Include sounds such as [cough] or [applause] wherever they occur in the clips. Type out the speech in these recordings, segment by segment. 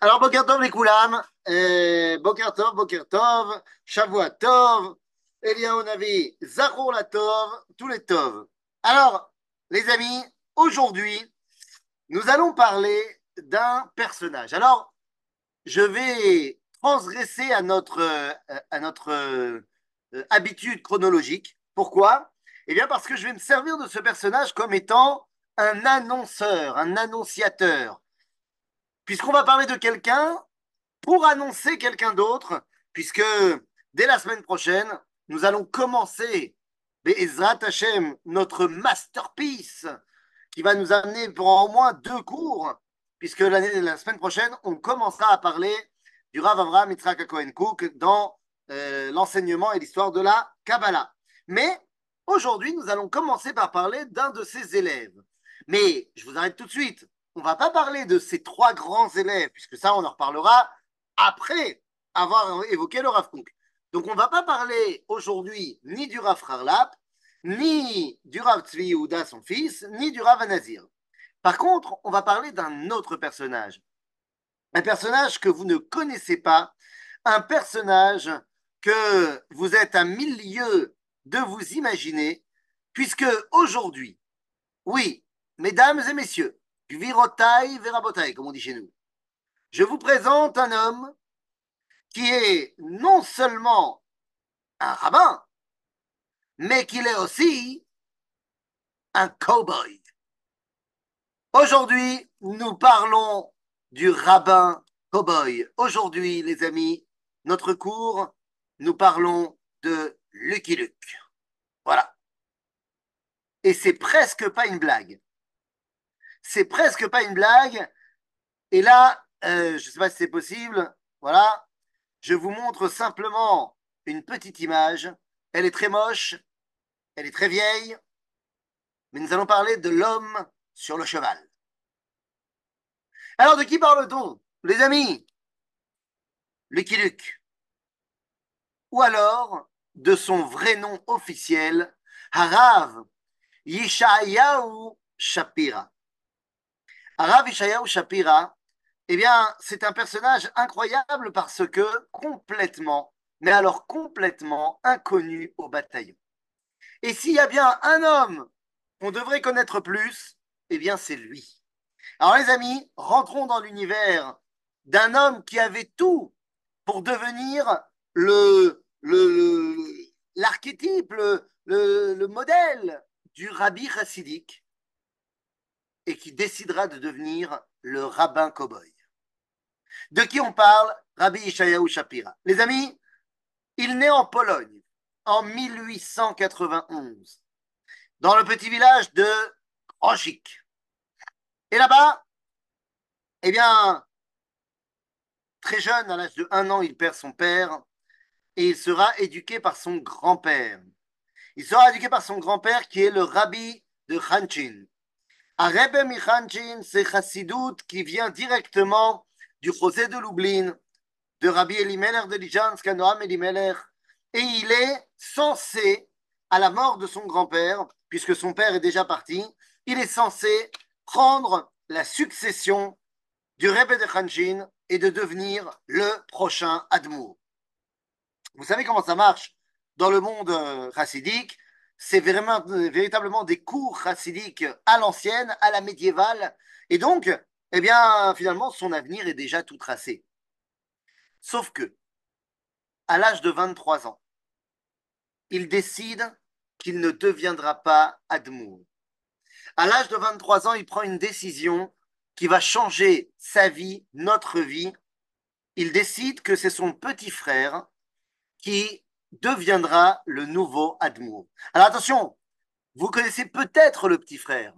Alors, Boker Tov les Koulam, euh, Boker Tov, Boker Tov, Shavua Tov, Eliyahu Navi, Zachor la Tov, tous les Tov. Alors, les amis, aujourd'hui, nous allons parler d'un personnage. Alors, je vais transgresser à notre, euh, euh, habitude chronologique. Pourquoi? Eh bien, parce que je vais me servir de ce personnage comme étant un annonceur, un annonciateur puisqu'on va parler de quelqu'un pour annoncer quelqu'un d'autre, puisque dès la semaine prochaine, nous allons commencer Be'ezrat Hashem, notre masterpiece, qui va nous amener pour au moins deux cours, puisque la semaine prochaine, on commencera à parler du Rav Avraham Yitzhak Cohen Cook dans euh, l'enseignement et l'histoire de la Kabbalah. Mais aujourd'hui, nous allons commencer par parler d'un de ses élèves. Mais je vous arrête tout de suite on va pas parler de ces trois grands élèves, puisque ça, on en reparlera après avoir évoqué le Rav Donc, on va pas parler aujourd'hui ni du Rav Harlap, ni du Rav Tzvi son fils, ni du Rav Anazir. Par contre, on va parler d'un autre personnage. Un personnage que vous ne connaissez pas, un personnage que vous êtes à milieu de vous imaginer, puisque aujourd'hui, oui, mesdames et messieurs, Gvirotai Verabotai, comme on dit chez nous. Je vous présente un homme qui est non seulement un rabbin, mais qu'il est aussi un cowboy. Aujourd'hui, nous parlons du rabbin cowboy. Aujourd'hui, les amis, notre cours, nous parlons de Lucky Luke. Voilà. Et c'est presque pas une blague c'est presque pas une blague. Et là, euh, je ne sais pas si c'est possible. Voilà. Je vous montre simplement une petite image. Elle est très moche. Elle est très vieille. Mais nous allons parler de l'homme sur le cheval. Alors, de qui parle-t-on, les amis? Lucky Luke. Ou alors de son vrai nom officiel, Harav Yishayahu Shapira. Rav Ishayahu Shapira, eh bien, c'est un personnage incroyable parce que complètement, mais alors complètement inconnu au bataillon. Et s'il y a bien un homme qu'on devrait connaître plus, eh bien, c'est lui. Alors, les amis, rentrons dans l'univers d'un homme qui avait tout pour devenir le, l'archétype, le, le, le, modèle du rabbi chassidique et qui décidera de devenir le rabbin cow-boy. De qui on parle? Rabbi Ishayahu Shapira. Les amis, il naît en Pologne en 1891, dans le petit village de Rochik. Et là-bas, eh bien, très jeune, à l'âge de un an, il perd son père et il sera éduqué par son grand-père. Il sera éduqué par son grand-père qui est le rabbi de Khanchin. Rebbe Michanchin, c'est Chassidut qui vient directement du José de Lublin, de Rabbi Elimelech de Lijansk, Noam Elimelech, et il est censé, à la mort de son grand-père, puisque son père est déjà parti, il est censé prendre la succession du Rebbe de Khanchin et de devenir le prochain Admour. Vous savez comment ça marche dans le monde chassidique? C'est vraiment, véritablement des cours chassidiques à l'ancienne, à la médiévale. Et donc, eh bien, finalement, son avenir est déjà tout tracé. Sauf que, à l'âge de 23 ans, il décide qu'il ne deviendra pas Admour. À l'âge de 23 ans, il prend une décision qui va changer sa vie, notre vie. Il décide que c'est son petit frère qui deviendra le nouveau Admour. Alors attention, vous connaissez peut-être le petit frère,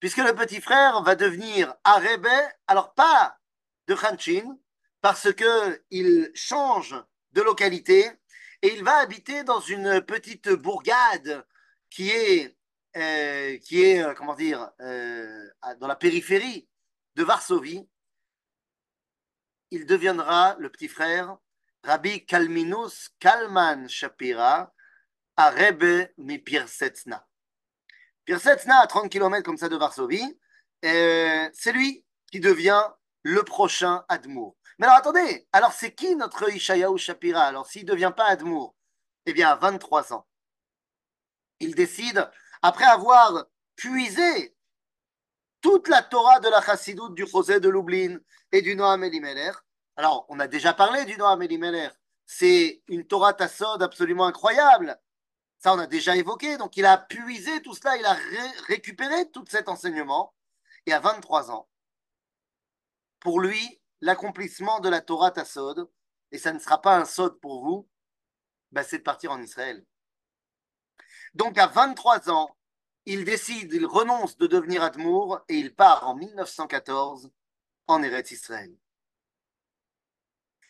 puisque le petit frère va devenir Arebe, alors pas de Khanchin, parce qu'il change de localité et il va habiter dans une petite bourgade qui est, euh, qui est euh, comment dire, euh, dans la périphérie de Varsovie. Il deviendra, le petit frère, Rabbi Kalminus Kalman Shapira, à Rebbe mi Pirsetsna. Pirsetsna, à 30 km comme ça de Varsovie, c'est lui qui devient le prochain Admour. Mais alors attendez, alors c'est qui notre Ishayahu Shapira? Alors s'il ne devient pas Admour, eh bien à 23 ans, il décide, après avoir puisé toute la Torah de la Chassidoute du José de Lublin et du Noam Elimelech. Alors, on a déjà parlé du Noam Elimelech. C'est une Torah Tassod absolument incroyable. Ça, on a déjà évoqué. Donc, il a puisé tout cela, il a récupéré tout cet enseignement. Et à 23 ans, pour lui, l'accomplissement de la Torah Tassod, et ça ne sera pas un sod pour vous, bah, c'est de partir en Israël. Donc, à 23 ans, il décide, il renonce de devenir Admour et il part en 1914 en Eretz Israël.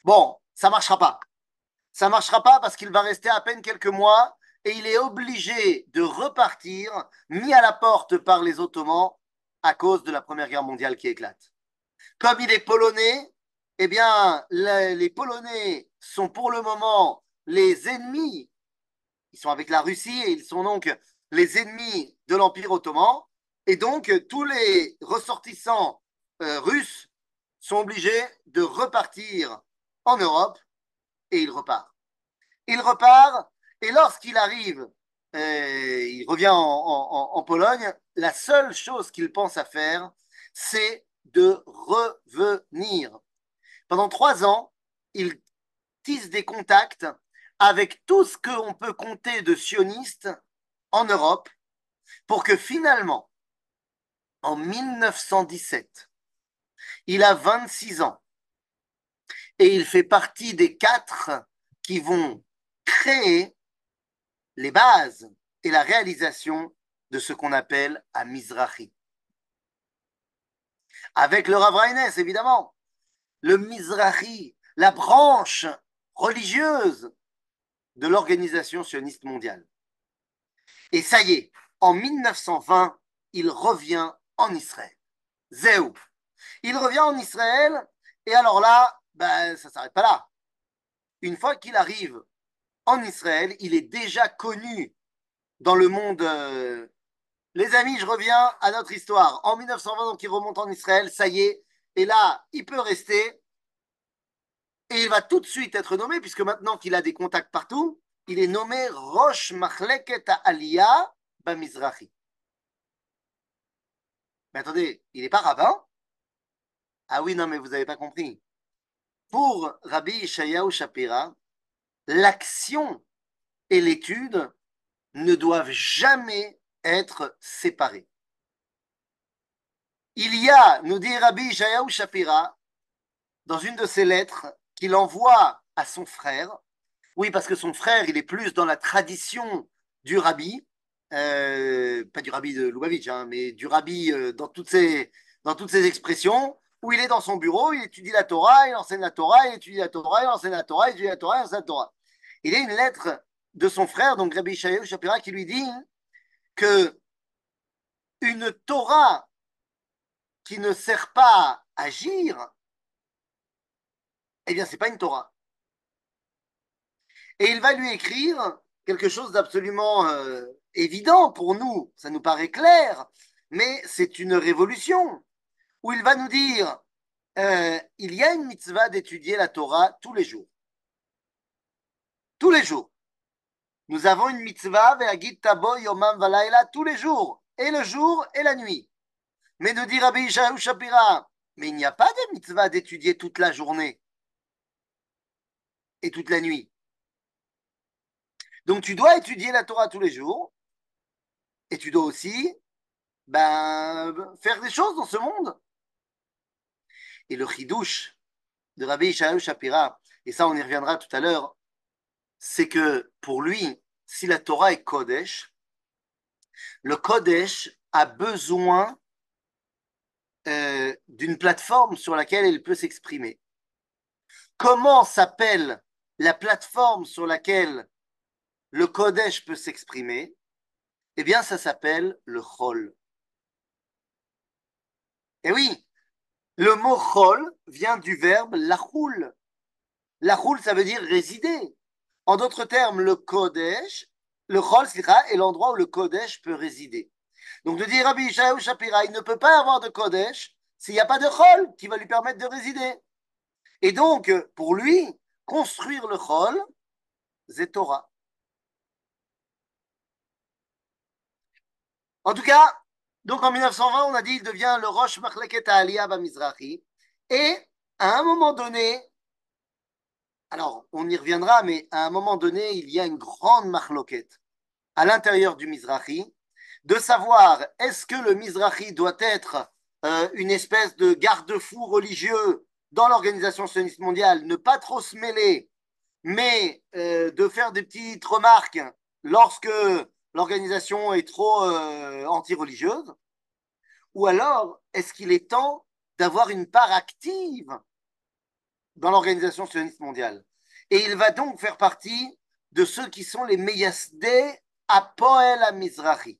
Bon, ça ne marchera pas. Ça ne marchera pas parce qu'il va rester à peine quelques mois et il est obligé de repartir, mis à la porte par les Ottomans à cause de la Première Guerre mondiale qui éclate. Comme il est polonais, eh bien, les Polonais sont pour le moment les ennemis. Ils sont avec la Russie et ils sont donc les ennemis de l'Empire ottoman. Et donc, tous les ressortissants euh, russes sont obligés de repartir en Europe et il repart. Il repart et lorsqu'il arrive, euh, il revient en, Pologne, la seule chose qu'il pense à faire, c'est de revenir. Pendant trois ans, il tisse des contacts avec tout ce qu'on peut compter de sionistes en Europe pour que finalement, en 1917, il a 26 ans et il fait partie des quatre qui vont créer les bases et la réalisation de ce qu'on appelle à Mizrahi. Avec le Rav évidemment. Le Mizrahi, la branche religieuse de l'organisation sioniste mondiale. Et ça y est, en 1920, il revient en Israël. Zéou. Il revient en Israël, et alors là, ben, ça ne s'arrête pas là. Une fois qu'il arrive en Israël, il est déjà connu dans le monde. Euh, les amis, je reviens à notre histoire. En 1920, donc, il remonte en Israël, ça y est, et là, il peut rester. Et il va tout de suite être nommé, puisque maintenant qu'il a des contacts partout, il est nommé Rosh Machleket Aliyah Bamizrahi. Mais attendez, il n'est pas rabbin? Ah oui, non, mais vous n'avez pas compris. Pour Rabbi Ishayahu Shapira, l'action et l'étude ne doivent jamais être séparées. Il y a, nous dit Rabbi Ishayahu Shapira, dans une de ses lettres qu'il envoie à son frère, oui, parce que son frère, il est plus dans la tradition du rabbi, euh, pas du rabbi de Lubavitch, hein, mais du rabbi euh, dans, toutes ses, dans toutes ses expressions, où il est dans son bureau, il étudie la Torah, il enseigne la Torah, il étudie la Torah, il enseigne la Torah, il étudie la Torah, il enseigne la Torah. Il a une lettre de son frère, donc Rabbi Ishaïou Shapira, qui lui dit que une Torah qui ne sert pas à agir, eh bien, c'est pas une Torah. Et il va lui écrire quelque chose d'absolument euh, évident pour nous, ça nous paraît clair, mais c'est une révolution, où il va nous dire, euh, il y a une mitzvah d'étudier la Torah tous les jours. Tous les jours. Nous avons une mitzvah, tabo yomam valayla, tous les jours, et le jour et la nuit. Mais nous dit Rabbi Ishaou Shapira, mais il n'y a pas de mitzvah d'étudier toute la journée et toute la nuit. Donc tu dois étudier la Torah tous les jours et tu dois aussi ben, faire des choses dans ce monde. Et le chidouche de Rabbi Ishaï Shapira, et ça on y reviendra tout à l'heure, c'est que pour lui, si la Torah est Kodesh, le Kodesh a besoin euh, d'une plateforme sur laquelle il peut s'exprimer. Comment s'appelle la plateforme sur laquelle le Kodesh peut s'exprimer, eh bien, ça s'appelle le Chol. Et oui, le mot Chol vient du verbe lachoul. Lachoul, ça veut dire résider. En d'autres termes, le Kodesh, le Chol, est l'endroit où le Kodesh peut résider. Donc, de dire Rabbi Ishaïou Shapira, il ne peut pas avoir de Kodesh s'il n'y a pas de chol qui va lui permettre de résider. Et donc, pour lui, construire le chol, c'est Torah. En tout cas, donc en 1920, on a dit il devient le Roche Machleket Aliyah Mizrahi. Et à un moment donné, alors on y reviendra, mais à un moment donné, il y a une grande machloket à l'intérieur du Mizrahi, de savoir est-ce que le Mizrahi doit être euh, une espèce de garde-fou religieux dans l'organisation sioniste mondiale, ne pas trop se mêler, mais euh, de faire des petites remarques lorsque l'organisation est trop euh, anti-religieuse? Ou alors, est-ce qu'il est temps d'avoir une part active dans l'organisation sioniste mondiale? Et il va donc faire partie de ceux qui sont les Meyasdeh à Poel Mizrahi.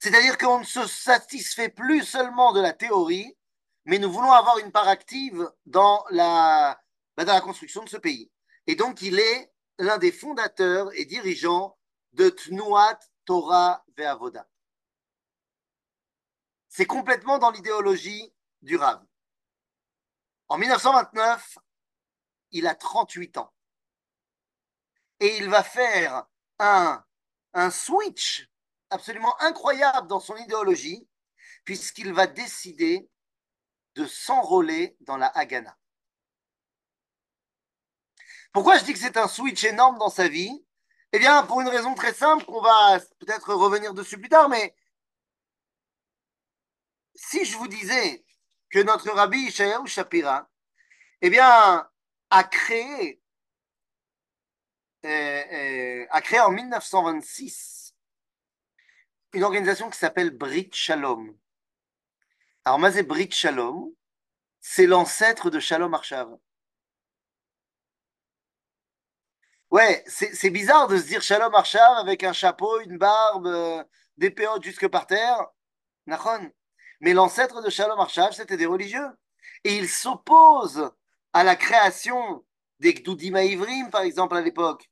C'est-à-dire qu'on ne se satisfait plus seulement de la théorie, mais nous voulons avoir une part active dans la, bah, dans la construction de ce pays. Et donc, il est l'un des fondateurs et dirigeants de Tnuat Torah Ve'avoda. C'est complètement dans l'idéologie du Rav. En 1929, il a 38 ans. Et il va faire un, un switch absolument incroyable dans son idéologie, puisqu'il va décider de s'enrôler dans la Haganah. Pourquoi je dis que c'est un switch énorme dans sa vie? Eh bien, pour une raison très simple, qu'on va peut-être revenir dessus plus tard, mais si je vous disais que notre rabbi Ishayahu Shapira, eh bien, a créé, euh, euh, a en 1926 une organisation qui s'appelle Brit Shalom. Alors, Mazé Brit Shalom, c'est l'ancêtre de Shalom Arshav. Ouais, c'est bizarre de se dire Shalom Arshav avec un chapeau, une barbe, euh, des péotes jusque par terre. Mais l'ancêtre de Shalom Arshav, c'était des religieux. Et il s'oppose à la création des Gdoudim Ivrim, par exemple, à l'époque.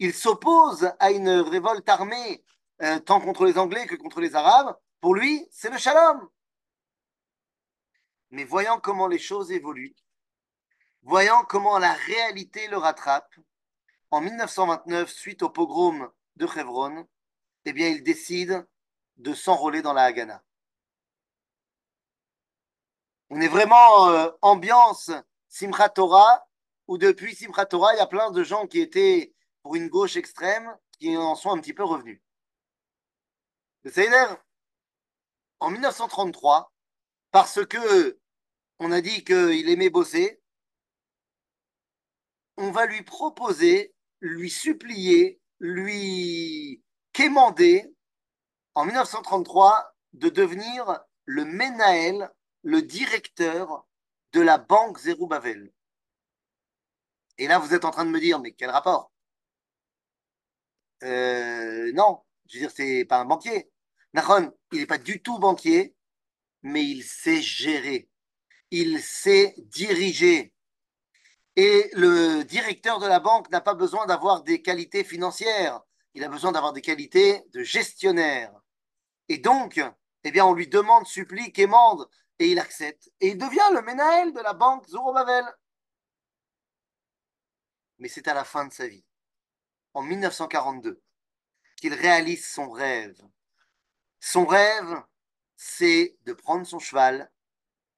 Il s'oppose à une révolte armée, euh, tant contre les Anglais que contre les Arabes. Pour lui, c'est le Shalom. Mais voyant comment les choses évoluent, voyant comment la réalité le rattrape, en 1929, suite au pogrom de Chevron, eh il décide de s'enrôler dans la Haganah. On est vraiment euh, ambiance Simchat Torah, où depuis Simchat Torah, il y a plein de gens qui étaient pour une gauche extrême qui en sont un petit peu revenus. C'est En 1933, parce que on a dit qu'il aimait bosser, on va lui proposer, lui supplier, lui quémander en 1933 de devenir le Menaël, le directeur de la banque Zerubbabel. Et là, vous êtes en train de me dire, mais quel rapport? Euh, Non, je veux dire, c'est pas un banquier. Nahon, il n'est pas du tout banquier, mais il sait gérer, il sait diriger. Et le directeur de la banque n'a pas besoin d'avoir des qualités financières, il a besoin d'avoir des qualités de gestionnaire. Et donc, eh on lui demande, supplie, quémande, et il accepte. Et il devient le Ménaël de la banque Zorobavel. Mais c'est à la fin de sa vie, en 1942, qu'il réalise son rêve. Son rêve, c'est de prendre son cheval,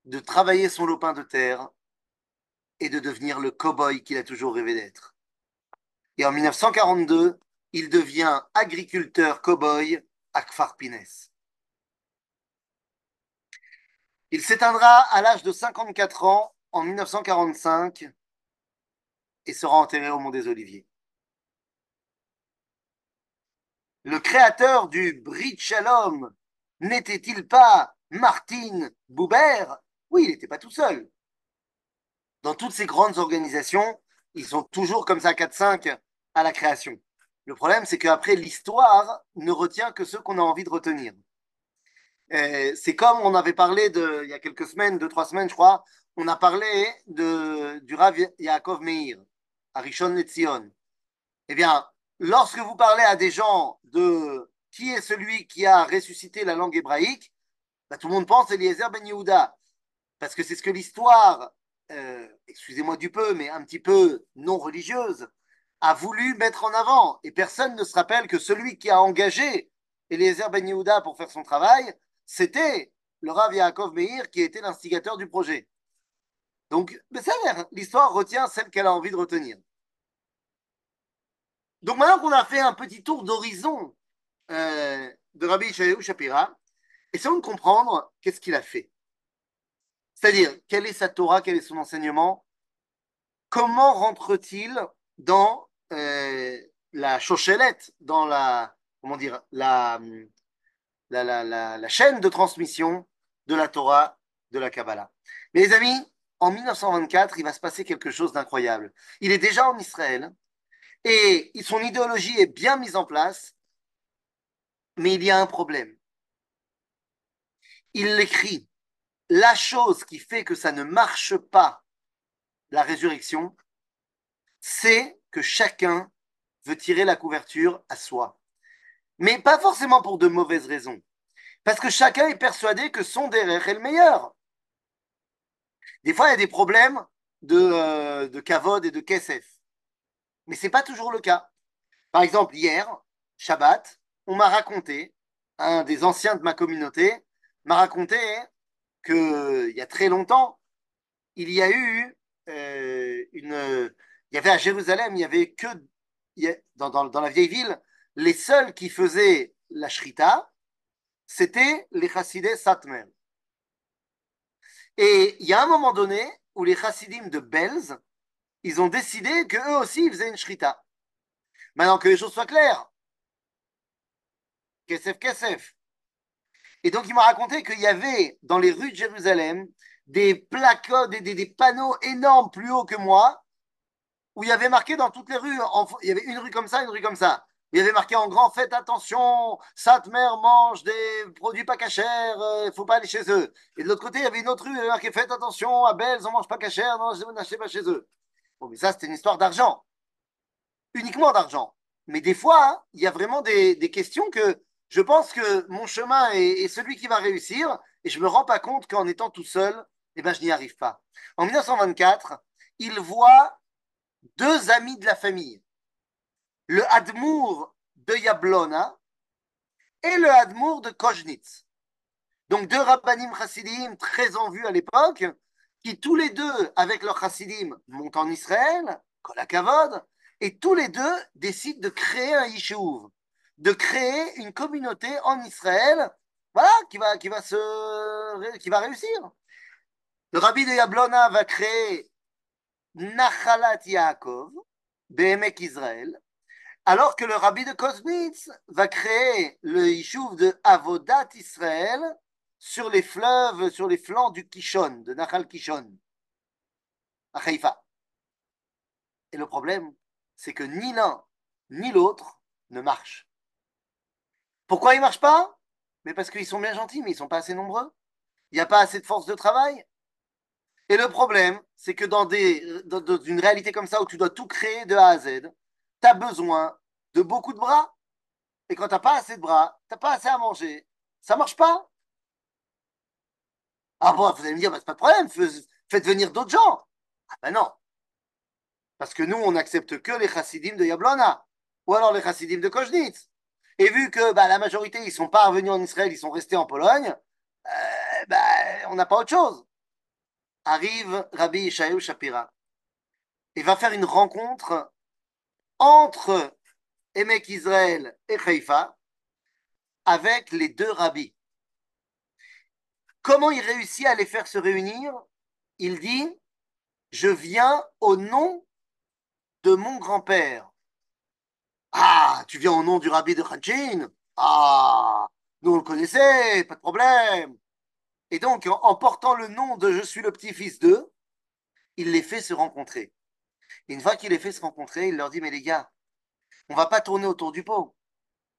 de travailler son lopin de terre et de devenir le cow-boy qu'il a toujours rêvé d'être. Et en 1942, il devient agriculteur cow-boy à Kfar Il s'éteindra à l'âge de 54 ans en 1945 et sera enterré au Mont des Oliviers. Le créateur du Brit Shalom n'était-il pas Martin Buber Oui, il n'était pas tout seul. Dans toutes ces grandes organisations, ils sont toujours comme ça 4-5 à la création. Le problème, c'est qu'après, l'histoire ne retient que ceux qu'on a envie de retenir. Euh, c'est comme on avait parlé de, il y a quelques semaines, deux, trois semaines, je crois, on a parlé de, du Rav Yaakov Meir, à Rishon Netzion. Eh bien, lorsque vous parlez à des gens de qui est celui qui a ressuscité la langue hébraïque, bah, tout le monde pense Eliezer ben Yehuda, parce que c'est ce que l'histoire, euh, excusez-moi du peu, mais un petit peu non religieuse, a voulu mettre en avant. Et personne ne se rappelle que celui qui a engagé Eliezer ben Yehuda pour faire son travail, c'était le Rav Yaakov Meir qui était l'instigateur du projet. Donc, l'histoire retient celle qu'elle a envie de retenir. Donc maintenant qu'on a fait un petit tour d'horizon euh, de Rabbi Ishaïou Shapira, essayons de comprendre qu'est-ce qu'il a fait. C'est-à-dire, quelle est sa Torah, quel est son enseignement, comment rentre-t-il dans euh, la chochelette, dans la, comment dire, la, la, la, la, chaîne de transmission de la Torah, de la Kabbalah? Mais les amis, en 1924, il va se passer quelque chose d'incroyable. Il est déjà en Israël et son idéologie est bien mise en place, mais il y a un problème. Il l'écrit. La chose qui fait que ça ne marche pas, la résurrection, c'est que chacun veut tirer la couverture à soi. Mais pas forcément pour de mauvaises raisons. Parce que chacun est persuadé que son derrière est le meilleur. Des fois, il y a des problèmes de, euh, kavod et de kesef. Mais ce n'est pas toujours le cas. Par exemple, hier, Shabbat, on m'a raconté, un des anciens de ma communauté m'a raconté qu'il y a très longtemps, il y a eu euh, une. Il y avait à Jérusalem, il y avait que. dans, dans, la vieille ville, les seuls qui faisaient la shrita, c'était les chassidés Satmer. Et il y a un moment donné où les chassidim de Belz, ils ont décidé qu'eux aussi, ils faisaient une shrita. Maintenant que les choses soient claires. Kesef, kesef. Et donc, il m'a raconté qu'il y avait dans les rues de Jérusalem des placards, des, des, panneaux énormes plus hauts que moi, où il y avait marqué dans toutes les rues, il y avait une rue comme ça, une rue comme ça. Il y avait marqué en grand, faites attention, Satmer mange des produits pas cachers, il ne faut pas aller chez eux. Et de l'autre côté, il y avait une autre rue, il y avait marqué, faites attention, à Belz, on mange pas cachers, non, n'achetez pas chez eux. Bon, mais ça, c'était une histoire d'argent. Uniquement d'argent. Mais des fois, hein, il y a vraiment des, questions que je pense que mon chemin est, celui qui va réussir et je me rends pas compte qu'en étant tout seul, eh ben, je n'y arrive pas. En 1924, il voit deux amis de la famille, le Admour de Yablona et le Admour de Koznitz. Donc deux rabbanim chassidim très en vue à l'époque, qui tous les deux, avec leur chassidim, montent en Israël, Kolakavod, et tous les deux décident de créer un yishuv, de créer une communauté en Israël, voilà, qui va, se, qui va réussir. Le rabbi de Yablona va créer Nachalat Yaakov, Behemek Israël, alors que le rabbi de Kosmitz va créer le yishuv de Avodat Israël, sur les fleuves, sur les flancs du Kishon, de Nahal Kishon, à Haïfa. Et le problème, c'est que ni l'un ni l'autre ne marchent. Pourquoi ils ne marchent pas? Mais parce qu'ils sont bien gentils, mais ils ne sont pas assez nombreux? Il n'y a pas assez de force de travail? Et le problème, c'est que dans, des, une réalité comme ça, où tu dois tout créer de A à Z, tu as besoin de beaucoup de bras. Et quand tu n'as pas assez de bras, tu n'as pas assez à manger, ça ne marche pas. Ah bon, vous allez me dire, bah, c'est pas de problème, faites venir d'autres gens. Ah ben non. Parce que nous, on n'accepte que les chassidim de Yablona, ou alors les chassidim de Koznitz. Et vu que bah, la majorité, ils ne sont pas revenus en Israël, ils sont restés en Pologne, euh, bah, on n'a pas autre chose. Arrive Rabbi Ishaïou Shapira et va faire une rencontre entre Emek Israël et Haïfa avec les deux rabbis. Comment il réussit à les faire se réunir? Il dit Je viens au nom de mon grand-père. Ah, tu viens au nom du rabbi de Khanchin Ah, nous on le connaissait, pas de problème. Et donc, en, portant le nom de Je suis le petit-fils d'eux, il les fait se rencontrer. Et une fois qu'il les fait se rencontrer, il leur dit Mais les gars, on va pas tourner autour du pot.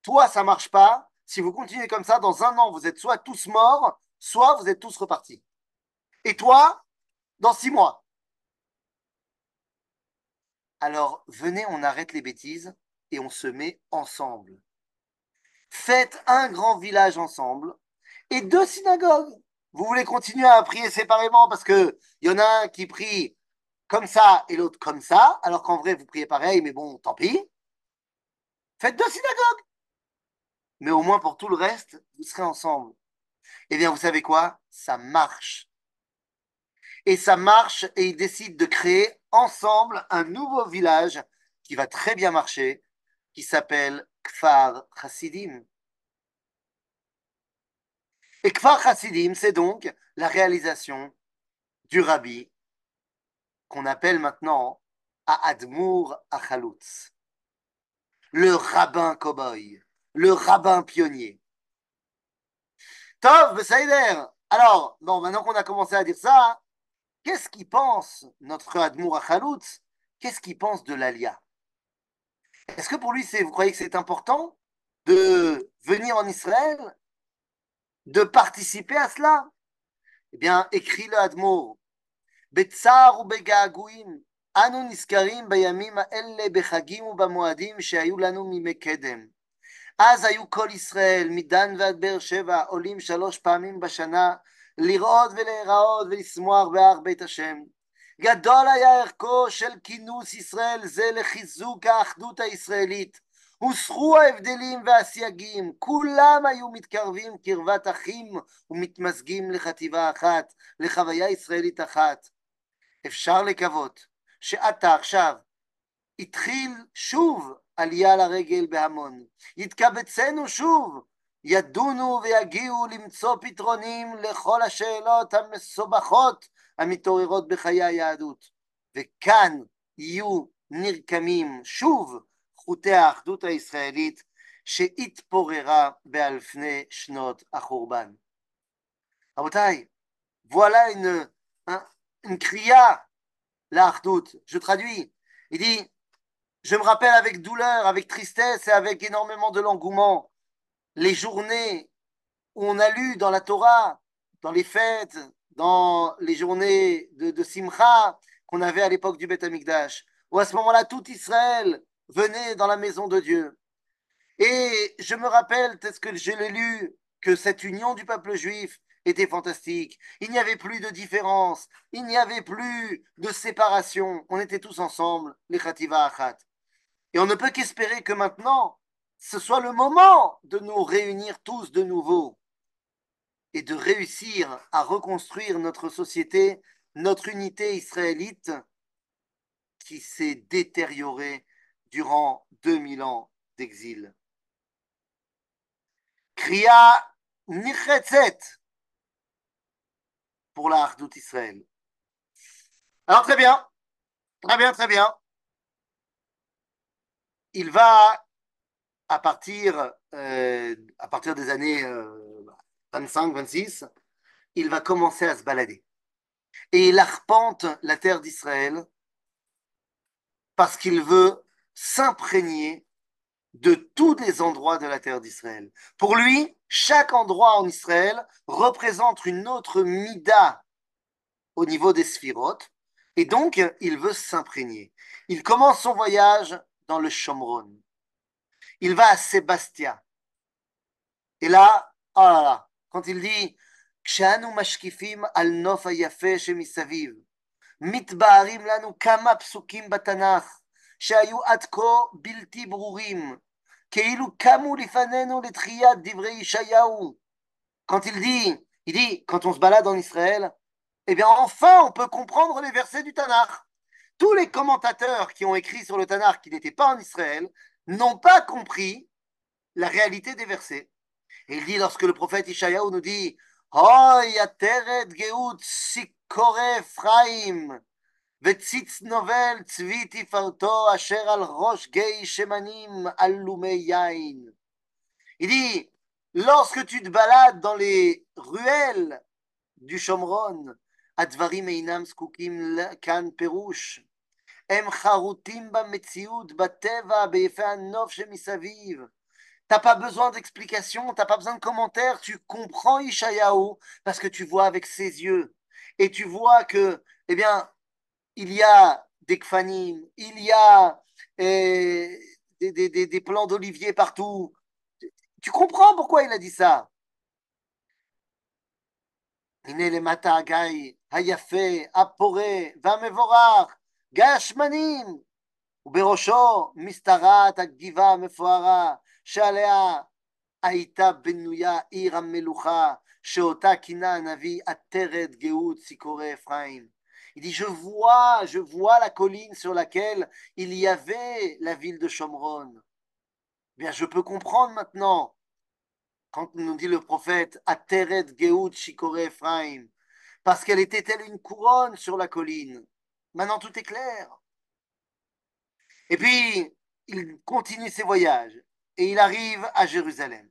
Toi, ça marche pas. Si vous continuez comme ça, dans un an, vous êtes soit tous morts, soit vous êtes tous repartis. Et toi, dans six mois. Alors, venez, on arrête les bêtises et on se met ensemble. Faites un grand village ensemble et deux synagogues. Vous voulez continuer à prier séparément parce qu'il y en a un qui prie comme ça et l'autre comme ça, alors qu'en vrai, vous priez pareil, mais bon, tant pis. Faites deux synagogues. Mais au moins pour tout le reste, vous serez ensemble. Eh bien, vous savez quoi? Ça marche. Et ça marche et ils décident de créer ensemble un nouveau village qui va très bien marcher, qui s'appelle Kfar Hasidim. Et Kfar Hasidim, c'est donc la réalisation du rabbi qu'on appelle maintenant Admour Achalutz, le rabbin cow-boy, le rabbin pionnier. Tov, Seider. Alors, bon, maintenant qu'on a commencé à dire ça, qu'est-ce qu'il pense notre Admour Achalutz Qu'est-ce qu'il pense de l'Alia? Est-ce que pour lui, vous croyez que c'est important de venir en Israël, de participer à cela Eh bien, écrit le Admour. בצער ובגעגועים אנו נזכרים בימים האלה בחגים ובמועדים שהיו לנו מימי קדם. אז היו כל ישראל, מדן ועד באר שבע, עולים שלוש פעמים בשנה לראות ולהיראות ולשמוח בהר בית השם. גדול היה ערכו של כינוס ישראל זה לחיזוק האחדות הישראלית. הוסחו ההבדלים והסייגים, כולם היו מתקרבים קרבת אחים ומתמזגים לחטיבה אחת, לחוויה ישראלית אחת. אפשר לקוות שעתה עכשיו התחיל שוב עלייה לרגל בהמון, יתקבצנו שוב, ידונו ויגיעו למצוא פתרונים לכל השאלות המסובכות המתעוררות בחיי היהדות, וכאן יהיו נרקמים שוב חוטי האחדות הישראלית שהתפוררה באלפני שנות החורבן. רבותיי, voilà une, une cria, l'achdout. Je traduis. Il dit, je me rappelle avec douleur, avec tristesse et avec énormément de l'engouement les journées où on a lu dans la Torah, dans les fêtes, dans les journées de, Simcha qu'on avait à l'époque du Beth Amikdash, où à ce moment-là, tout Israël venait dans la maison de Dieu. Et je me rappelle, est-ce que je l'ai lu, que cette union du peuple juif était fantastique. Il n'y avait plus de différence, il n'y avait plus de séparation. On était tous ensemble, les Khativa Achat. Et on ne peut qu'espérer que maintenant, ce soit le moment de nous réunir tous de nouveau et de réussir à reconstruire notre société, notre unité israélite qui s'est détériorée durant 2000 ans d'exil. Kriya Nichetzet pour la Hardout Israël. Alors très bien, très bien, très bien. Il va, à partir, euh, à partir des années 25, 26, il va commencer à se balader. Et il arpente la terre d'Israël parce qu'il veut s'imprégner de tous les endroits de la terre d'Israël. Pour lui, chaque endroit en Israël représente une autre mida au niveau des sphirotes, et donc il veut s'imprégner. Il commence son voyage dans le Shomron. Il va à Sébastia. Et là, oh là là, quand il dit כשאנו משקיפים על נוף היפה שמסביב, מתבהרים לנו כמה פסוקים בתנ"ך שהיו עד כה בלתי ברורים, כאילו קמו לפנינו לתחיית דברי ישעיהו. Quand il dit, il dit, quand on se balade en Israël, eh bien enfin on peut comprendre les versets du Tanakh. Tous les commentateurs qui ont écrit sur le Tanakh qui n'étaient pas en Israël n'ont pas compris la réalité des versets. Et il dit, lorsque le prophète Ishayahu nous dit, Hoy ateret geut sikore Ephraim, וציץ נובל צבי תפארתו אשר על ראש גיא שמנים עלומי יין. Il dit, lorsque tu te balades dans les ruelles du Shomron, הדברים אינם זקוקים כאן פירוש. הם חרוטים במציאות, בטבע, ביפי הנוף שמסביב. T'as pas besoin d'explication, t'as pas besoin de commentaires, tu comprends Ishayahu parce que tu vois avec ses yeux. Et tu vois que, eh bien, il y a des kfanim, il y a eh, des, des, des, des, plants d'olivier partout. Tu comprends pourquoi il a dit ça הנה למטה הגיא היפה, הפורה והמבורך, גיא השמנים, ובראשו משתרעת הגבעה המפוארה, שעליה הייתה בנויה עיר המלוכה, שאותה כינה הנביא עטרת גאות ציפורי אפרים. Il dit, je vois, je vois la colline sur laquelle il y avait la ville de Shomron. Bien, je peux comprendre maintenant, quand nous dit le prophète, Ateret Geout Shikore Ephraim, parce qu'elle était telle une couronne sur la colline. Maintenant, tout est clair. Et puis, il continue ses voyages Et il arrive à Jérusalem.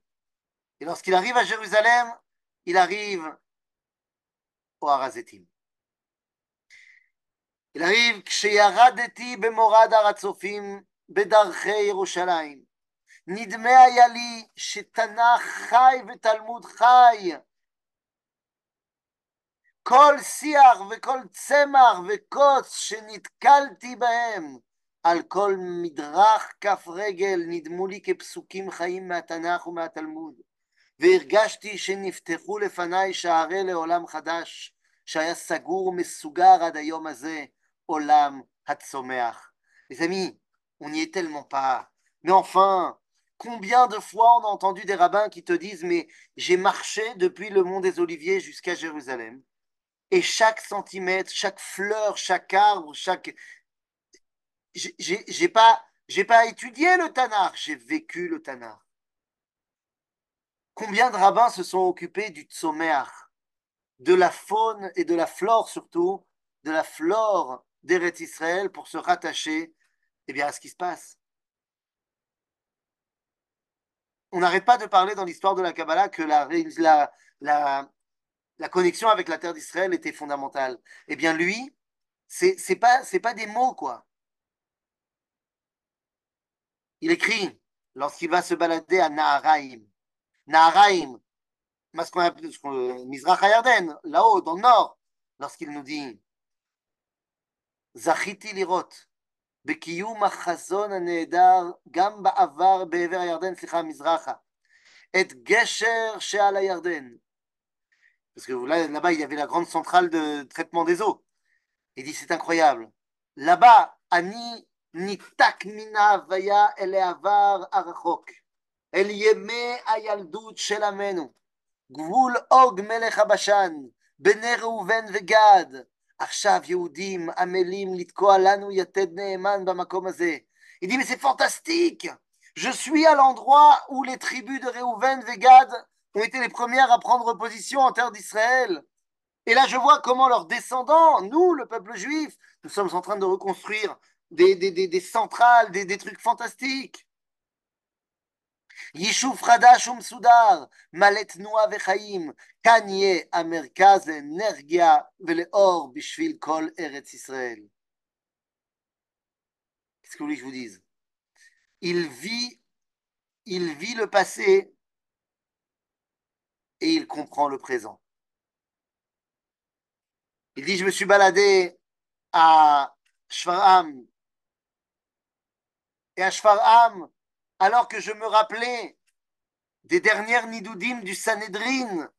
Et lorsqu'il arrive à Jérusalem, il arrive au Harazetim. Il arrive כשירדתי במורד הר הצופים בדרכי ירושלים. נדמה היה לי שתנ"ך חי ותלמוד חי. כל שיח וכל צמח וקוץ שנתקלתי בהם על כל מדרך כף רגל נדמו לי כפסוקים חיים מהתנ"ך ומהתלמוד. והרגשתי שנפתחו לפניי שערי לעולם חדש, שהיה סגור ומסוגר עד היום הזה, עולם הצומח. Les amis, on n'y est tellement pas. Mais enfin, combien de fois on a entendu des rabbins qui te disent Mais j'ai marché depuis le mont des Oliviers jusqu'à Jérusalem, et chaque centimètre, chaque fleur, chaque arbre, chaque. j'ai pas, j'ai pas étudié le Tanar, j'ai vécu le Tanar. Combien de rabbins se sont occupés du Tzomeach, de la faune et de la flore surtout, de la flore d'Eretz Israël pour se rattacher eh bien, à ce qui se passe On n'arrête pas de parler dans l'histoire de la Kabbalah que la, la, la, la connexion avec la terre d'Israël était fondamentale. Eh bien, lui, c'est pas, pas des mots, quoi. Il écrit, lorsqu'il va se balader à Naharaim, Naharaim, ce qu'on appelle Mizrach Hayarden, là-haut, dans le nord, lorsqu'il nous dit זכיתי לראות בקיום החזון הנהדר גם בעבר בעבר הירדן, סליחה, מזרחה, את גשר שעל הירדן. Parce que là, là-bas, il y avait la grande centrale de traitement des eaux. Il dit, c'est incroyable. Là-bas, Ani nitak mina vaya el avar arachok. El yeme ayaldut shel amenu. גבול אוג מלך הבשן, בני ראובן וגד, עכשיו יהודים עמלים לתקוע לנו יתד נאמן במקום הזה. Il dit, mais c'est fantastique Je suis à l'endroit où les tribus de Réhouven et Gad ont été les premières à prendre position en terre d'Israël. Et là, je vois comment leurs descendants, nous, le peuple juif, nous sommes en train de reconstruire des, des, des, des centrales, des, trucs fantastiques. Yishuv Hadash Umsudar, Malet Noa Vechaim, Kanye Amerkaz Energia Veleor Bishvil Kol Eretz Israël. Qu'est-ce que vous voulez que je vous dise? Il vit, il vit le passé et il comprend le présent. Il dit, je me suis baladé à Shvaram, et à Shfarham, alors que je me rappelais des dernières nidoudim du Sanhedrin,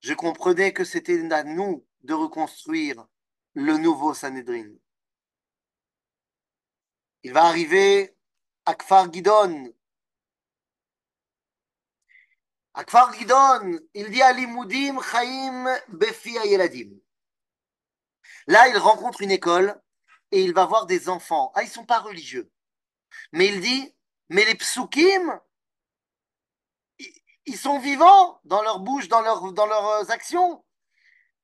je comprenais que c'était à nous de reconstruire le nouveau Sanhedrin. Il va arriver à Kfar Gidon. À Kfar Gidon, il dit à Limoudim Chaim Befi Yeladim. Là, il rencontre une école et il va voir des enfants. Ah, ils ne sont pas religieux. Mais il dit mais les psukim, ils sont vivants dans leur bouche, dans, leur, dans leurs actions.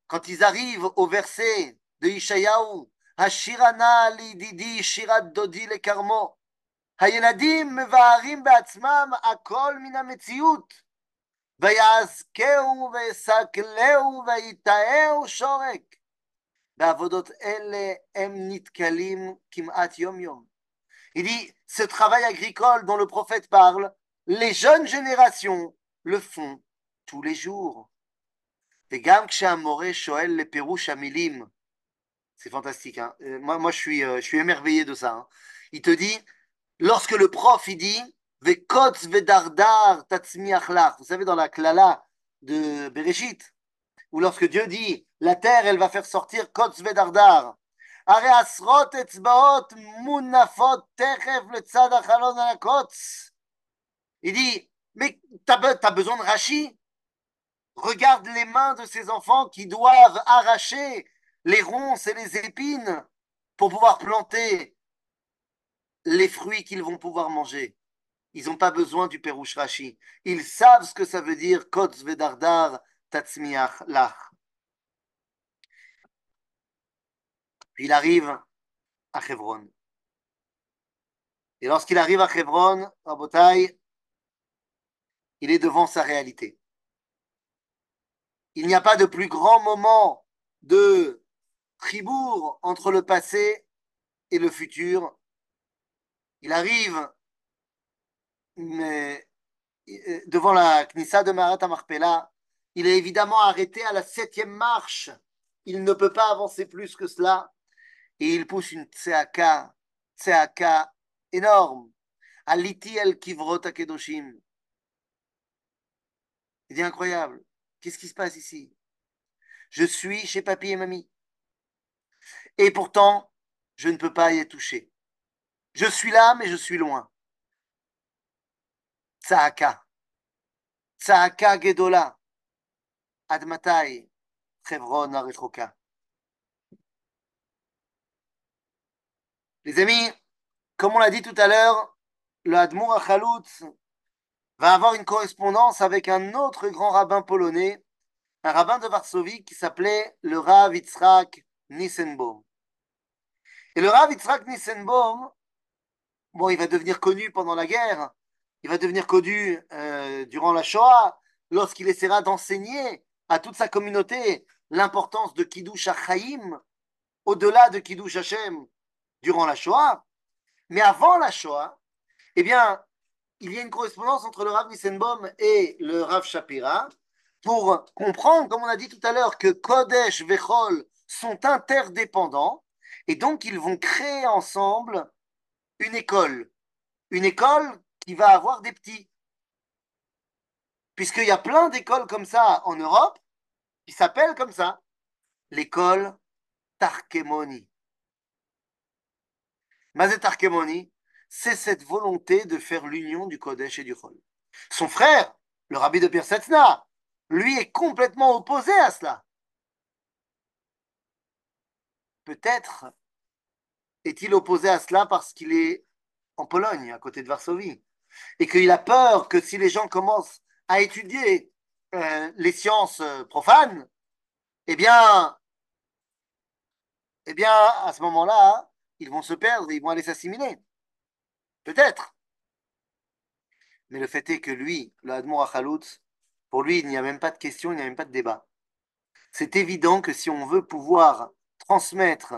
Quand ils arrivent au verset de Ishayahu, Hashirana lididi shirat dodi le karmo, הילדים מבארים בעצמם הכל מן המציאות, ויעזקהו ויסקלהו ויטעהו שורק. בעבודות אלה הם נתקלים כמעט יום-יום. Il dit, ce travail agricole dont le prophète parle, les jeunes générations le font tous les jours. C'est fantastique. Hein moi, moi je, suis, je suis émerveillé de ça. Hein. Il te dit, lorsque le prof, il dit, Vous savez, dans la klala de Bereshit, ou lorsque Dieu dit la terre, elle va faire sortir Kotz Vedardar. Il dit, mais t'as as besoin de Regarde les mains de ces enfants qui doivent arracher les ronces et les épines pour pouvoir planter les fruits qu'ils vont pouvoir manger. Ils n'ont pas besoin du Perouche Rashi. Ils savent ce que ça veut dire Kotz Vedardar Lach. Puis il arrive à Hebron. Et lorsqu'il arrive à Hebron, Rabotai, il est devant sa réalité. Il n'y a pas de plus grand moment de tribour entre le passé et le futur. Il arrive mais, euh, devant la Knissa de Marat Marpella. Il est évidemment arrêté à la septième marche. Il ne peut pas avancer plus que cela. Et il pousse une tseaka, tseaka énorme. Aliti el kivrot kedoshim. Il est incroyable. Qu'est-ce qui se passe ici? Je suis chez papy et mamie. Et pourtant, je ne peux pas y toucher. Je suis là, mais je suis loin. Tsaaka. Tsaaka Gedola. Admatai. Chevron Arechoka. Les amis, comme on l'a dit tout à l'heure, le Admour Achaloutz va avoir une correspondance avec un autre grand rabbin polonais, un rabbin de Varsovie qui s'appelait le Rav Yitzhak Nissenbaum. Et le Rav Yitzhak Nissenbaum, bon, il va devenir connu pendant la guerre, il va devenir connu euh, durant la Shoah, lorsqu'il essaiera d'enseigner à toute sa communauté l'importance de Kiddush HaChaim, au-delà de Kiddush Hashem, durant la Shoah, mais avant la Shoah, eh bien, il y a une correspondance entre le Rav Nissenbaum et le Rav Shapira pour comprendre, comme on a dit tout à l'heure, que Kodesh Vechol sont interdépendants et donc ils vont créer ensemble une école. Une école qui va avoir des petits. Puisqu'il y a plein d'écoles comme ça en Europe qui s'appellent comme ça. L'école Tarkemoni. Mazet Arkemoni, c'est cette volonté de faire l'union du Kodesh et du Chol. Son frère, le rabbi de Pirsetna, lui est complètement opposé à cela. Peut-être est-il opposé à cela parce qu'il est en Pologne, à côté de Varsovie, et qu'il a peur que si les gens commencent à étudier euh, les sciences euh, profanes, eh bien, eh bien, à ce moment-là, ils vont se perdre, ils vont aller s'assimiler. Peut-être. Mais le fait est que lui, le Admour Achaloutz, pour lui, il n'y a même pas de question, il n'y a même pas de débat. C'est évident que si on veut pouvoir transmettre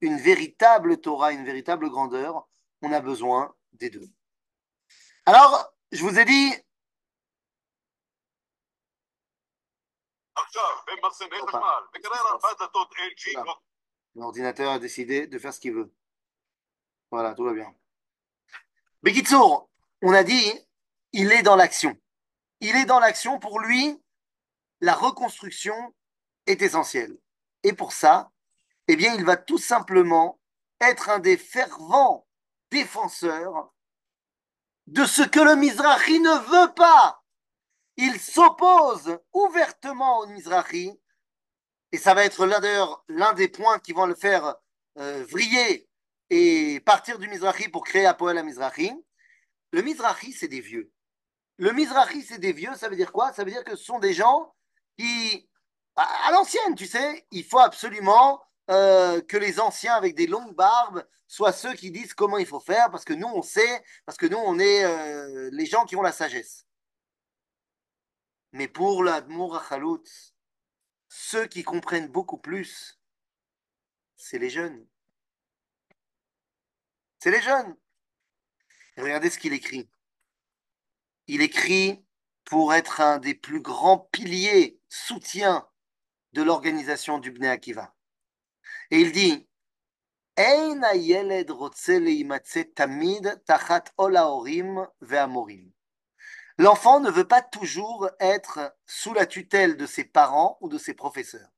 une véritable Torah, une véritable grandeur, on a besoin des deux. Alors, je vous ai dit. L'ordinateur a décidé de faire ce qu'il veut. Voilà, tout va bien. Bekitsour, on a dit, il est dans l'action. Il est dans l'action. Pour lui, la reconstruction est essentielle. Et pour ça, eh bien, il va tout simplement être un des fervents défenseurs de ce que le Mizrahi ne veut pas. Il s'oppose ouvertement au Mizrahi, et ça va être d'ailleurs l'un des points qui vont le faire euh, vriller et partir du Mizrahi pour créer Apoel à Mizrahi. Le Mizrahi, c'est des vieux. Le Mizrahi, c'est des vieux, ça veut dire quoi? Ça veut dire que ce sont des gens qui, à, l'ancienne, tu sais, il faut absolument euh, que les anciens avec des longues barbes soient ceux qui disent comment il faut faire, parce que nous, on sait, parce que nous, on est euh, les gens qui ont la sagesse. Mais pour l'Admour Achalout, ceux qui comprennent beaucoup plus, c'est les jeunes. C'est les jeunes. regardez ce qu'il écrit. Il écrit pour être un des plus grands piliers, soutiens de l'organisation du Bnei Akiva. Et il dit L'enfant ne veut pas toujours être sous la tutelle de ses parents ou de ses professeurs.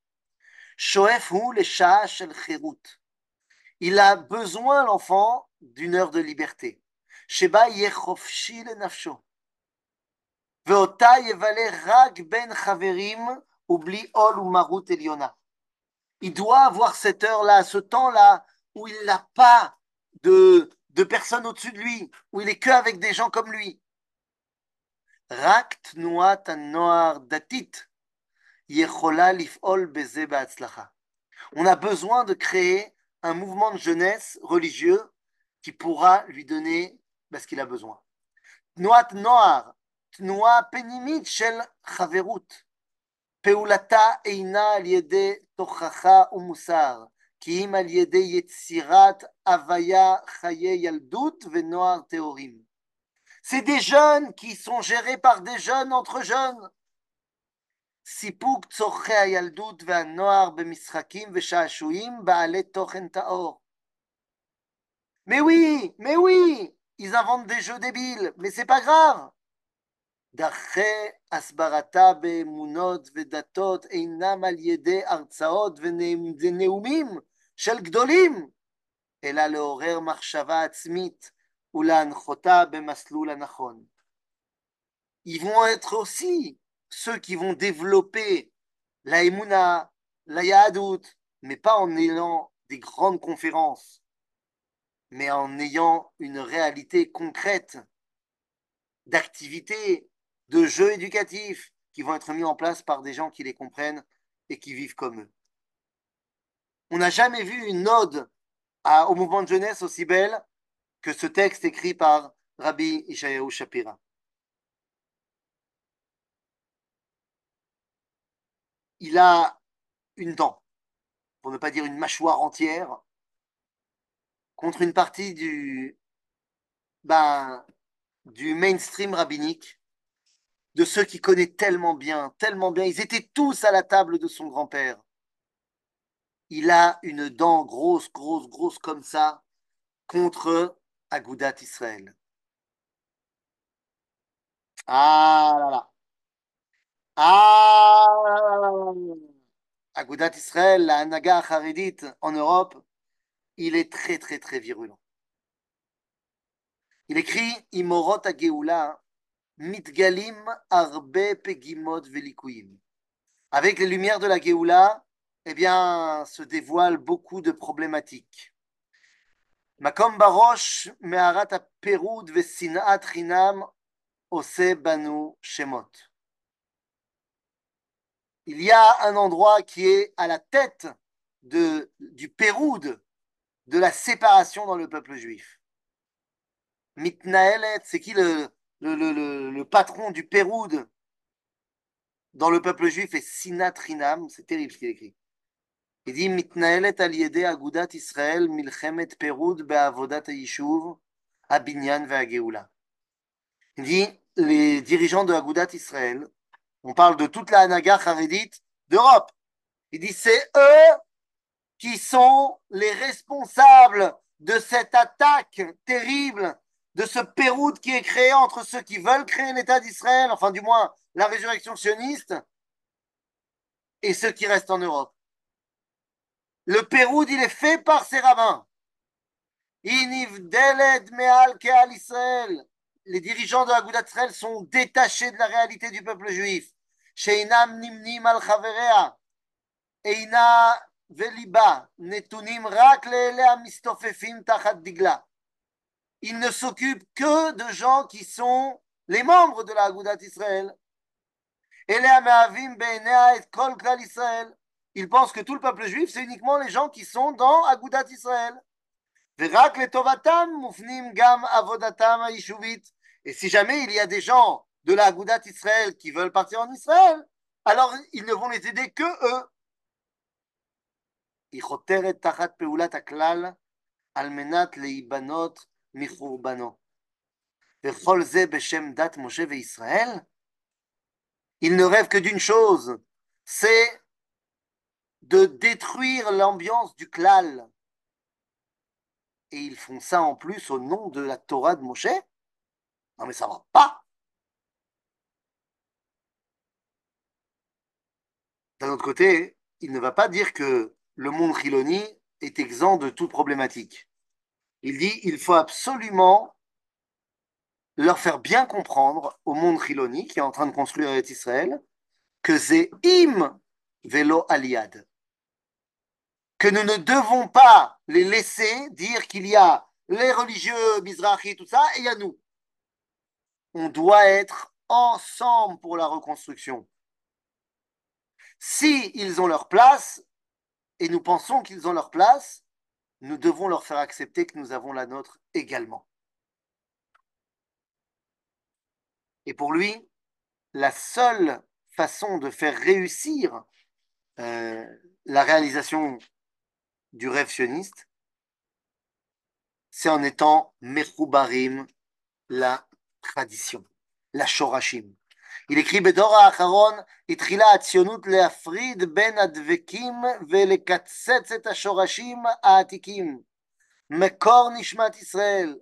Il a besoin, l'enfant, d'une heure de liberté. Sheba nafsho. Ben. Il doit avoir cette heure-là, ce temps-là, où il n'a pas de, de personnes au-dessus de lui, où il est que avec des gens comme lui. Rak tnuat noar datit yechola lif'ol beze ba'atzlacha. On a besoin de créer un mouvement de jeunesse religieux qui pourra lui donner ce qu'il a besoin. Tnuat noar, tnua penimit shel chaverut. פעולתה אינה על ידי תוכחה ומוסר, כי אם על ידי יצירת הוויה חיי ילדות ונוער טהורים. C'est des jeunes qui sont gérés par des jeunes entre jeunes. סיפוק צורכי הילדות והנוער במשחקים ושעשועים בעלי תוכן טהור. Mais oui, mais oui, ils inventent des jeux débiles, mais c'est pas grave. דרכי הסברתה באמונות ודתות אינם על ידי הרצאות ונאומים של גדולים, אלא לעורר מחשבה עצמית ולהנחותה במסלול הנכון. Ils vont être aussi ceux qui vont développer la Emouna, la Yahadut, mais pas en ayant des grandes conférences, mais en ayant une réalité concrète d'activité, de jeux éducatifs qui vont être mis en place par des gens qui les comprennent et qui vivent comme eux. On n'a jamais vu une ode au mouvement de jeunesse aussi belle que ce texte écrit par Rabbi Ishayahu Shapira. Il a une dent, pour ne pas dire une mâchoire entière, contre une partie du, ben, du mainstream rabbinique de ceux qui connaissent tellement bien, tellement bien. Ils étaient tous à la table de son grand-père. Il a une dent grosse, grosse, grosse comme ça contre Agoudat Israël. Ah là là. Ah Agoudat Israël, la Hanaga Haridit en Europe, il est très, très, très virulent. Il écrit Imorot Ageoula mitgalim arbe pegimot. Avec les lumières de la Géoula, eh bien, se dévoilent beaucoup de problématiques. Il y a un endroit qui est à la tête du péroud, de la séparation dans le peuple juif. Mitnaelet, c'est qui le, patron du Péroud dans le peuple juif est Sinat Rinam. C'est terrible ce qu'il écrit. Milchemet Péroud be'avodat hayishuv abinyan ve'ageula. Il dit les dirigeants de Agudat Israël, on parle de toute la Hanaga Haredite d'Europe. Il dit c'est eux qui sont les responsables de cette attaque terrible de ce Péroud qui est créé entre ceux qui veulent créer l'État d'Israël, enfin du moins la résurrection sioniste, et ceux qui restent en Europe. Le Péroud, il est fait par ces rabbins. Les dirigeants de la Gouda Israël sont détachés de la réalité du peuple juif. Sheinam nimnim al chaverea. Eina veliba. Netunim rak leele amistofefim tachat digla il ne s'occupe que de gens qui sont les membres de la Agudat Israël. Ils pensent que tout le peuple juif, c'est uniquement les gens qui sont dans Agudat Israël. Et si jamais il y a des gens de la Agudat Israël qui veulent partir en Israël, alors ils ne vont les aider que eux. Ils ne rêvent que d'une chose, c'est de détruire l'ambiance du klal. Et ils font ça en plus au nom de la Torah de Moshe Non mais ça va pas D'un autre côté, il ne va pas dire que le monde Chiloni est exempt de toute problématique. Il dit il faut absolument leur faire bien comprendre au monde Chiloni qui est en train de construire Israël que c'est im velo aliad. Que nous ne devons pas les laisser dire qu'il y a les religieux Mizrahi, tout ça, et il y a nous. On doit être ensemble pour la reconstruction. Si ont leur place, et nous pensons qu'ils ont leur place, nous devons leur faire accepter que nous avons la nôtre également. Et pour lui, la seule façon de faire réussir euh, la réalisation du rêve sioniste, c'est en étant Mechoubarim, la tradition, la Shorashim. Il écrit בדור האחרון התחילה הציונות להפריד בין הדבקים ולקצץ את השורשים העתיקים. מקור נשמת ישראל,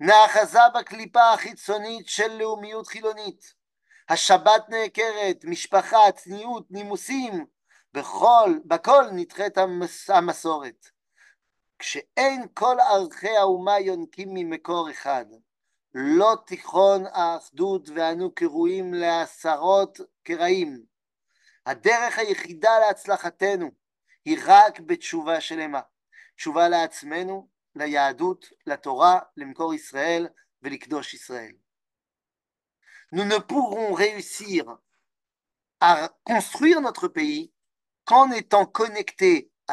נאחזה בקליפה החיצונית של לאומיות חילונית. השבת נעקרת, משפחה, צניעות, נימוסים, בכל, בכל נדחית המסורת. כשאין כל ערכי האומה יונקים ממקור אחד, לא תיכון האחדות ואנו קרויים לעשרות קרעים. הדרך היחידה להצלחתנו היא רק בתשובה שלמה. תשובה לעצמנו, ליהדות, לתורה, למקור ישראל ולקדוש ישראל. Nous ne pourrons réussir à construire notre pays qu'en étant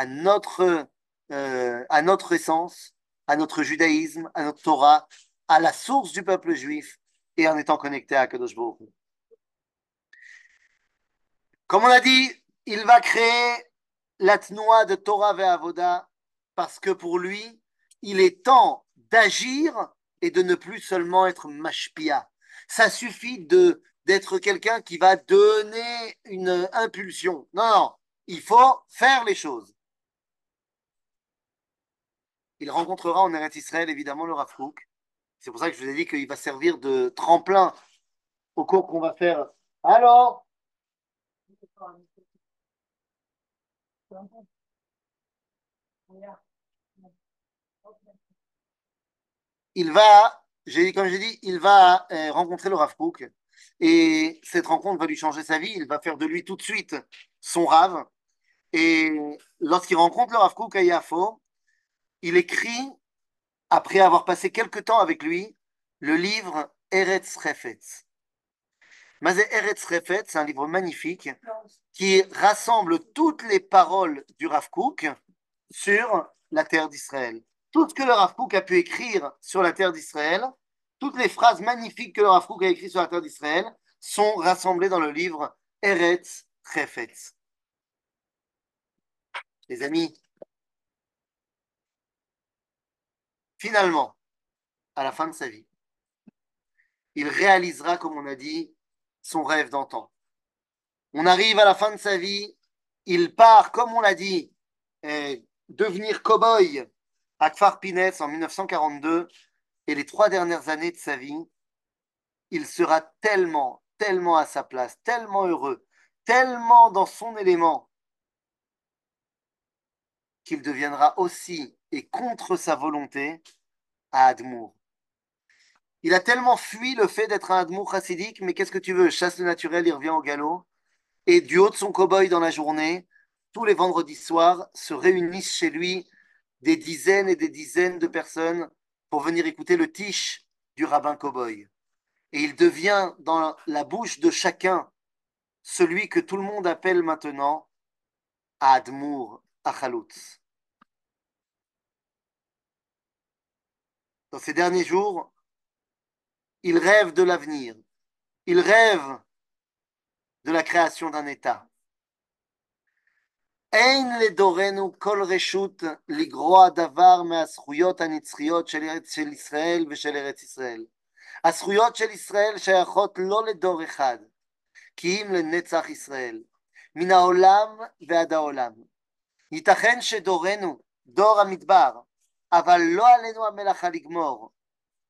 notre, euh, à notre essence, à notre judaïsme, à notre Torah, à la source du peuple juif et en étant connecté à Kadosh Comme on a dit, il va créer la tnoa de Torah vers Avoda parce que pour lui, il est temps d'agir et de ne plus seulement être mashpia. Ça suffit d'être quelqu'un qui va donner une impulsion. Non, non, il faut faire les choses. Il rencontrera en Eretz Israël évidemment le Rav c'est pour ça que je vous ai dit qu'il va servir de tremplin au cours qu'on va faire. Alors Il va, comme j'ai dit, il va euh, rencontrer le Rav et cette rencontre va lui changer sa vie. Il va faire de lui tout de suite son Rav. Et lorsqu'il rencontre le Rav à Yafo, il écrit après avoir passé quelque temps avec lui, le livre Eretz Refetz. Mazé Eretz Refetz, c'est un livre magnifique qui rassemble toutes les paroles du Rav Kook sur la terre d'Israël. Tout ce que le Rav Kook a pu écrire sur la terre d'Israël, toutes les phrases magnifiques que le Rav Kook a écrites sur la terre d'Israël sont rassemblées dans le livre Eretz Refetz. Les amis, Finalement, à la fin de sa vie, il réalisera, comme on a dit, son rêve d'antan. On arrive à la fin de sa vie, il part, comme on l'a dit, eh, devenir cow-boy à Kfar Pinès en 1942, et les trois dernières années de sa vie, il sera tellement, tellement à sa place, tellement heureux, tellement dans son élément, qu'il deviendra aussi, et contre sa volonté, à Admour. Il a tellement fui le fait d'être un Admour chassidique, mais qu'est-ce que tu veux? Chasse le naturel, il revient au galop. Et du haut de son cow-boy dans la journée, tous les vendredis soirs, se réunissent chez lui des dizaines et des dizaines de personnes pour venir écouter le tiche du rabbin cow-boy. Et il devient dans la bouche de chacun celui que tout le monde appelle maintenant Admour Achalutz. Dans ces derniers jours, il rêve de l'avenir. Il rêve de la création d'un État. אין לדורנו כל רשות לגרוע דבר מהזכויות הנצחיות של, של ישראל ושל ארץ ישראל. הזכויות של ישראל שייכות לא לדור אחד, כי אם לנצח ישראל, מן העולם ועד העולם. ייתכן שדורנו, דור המדבר, אבל לא עלינו המלאכה לגמור.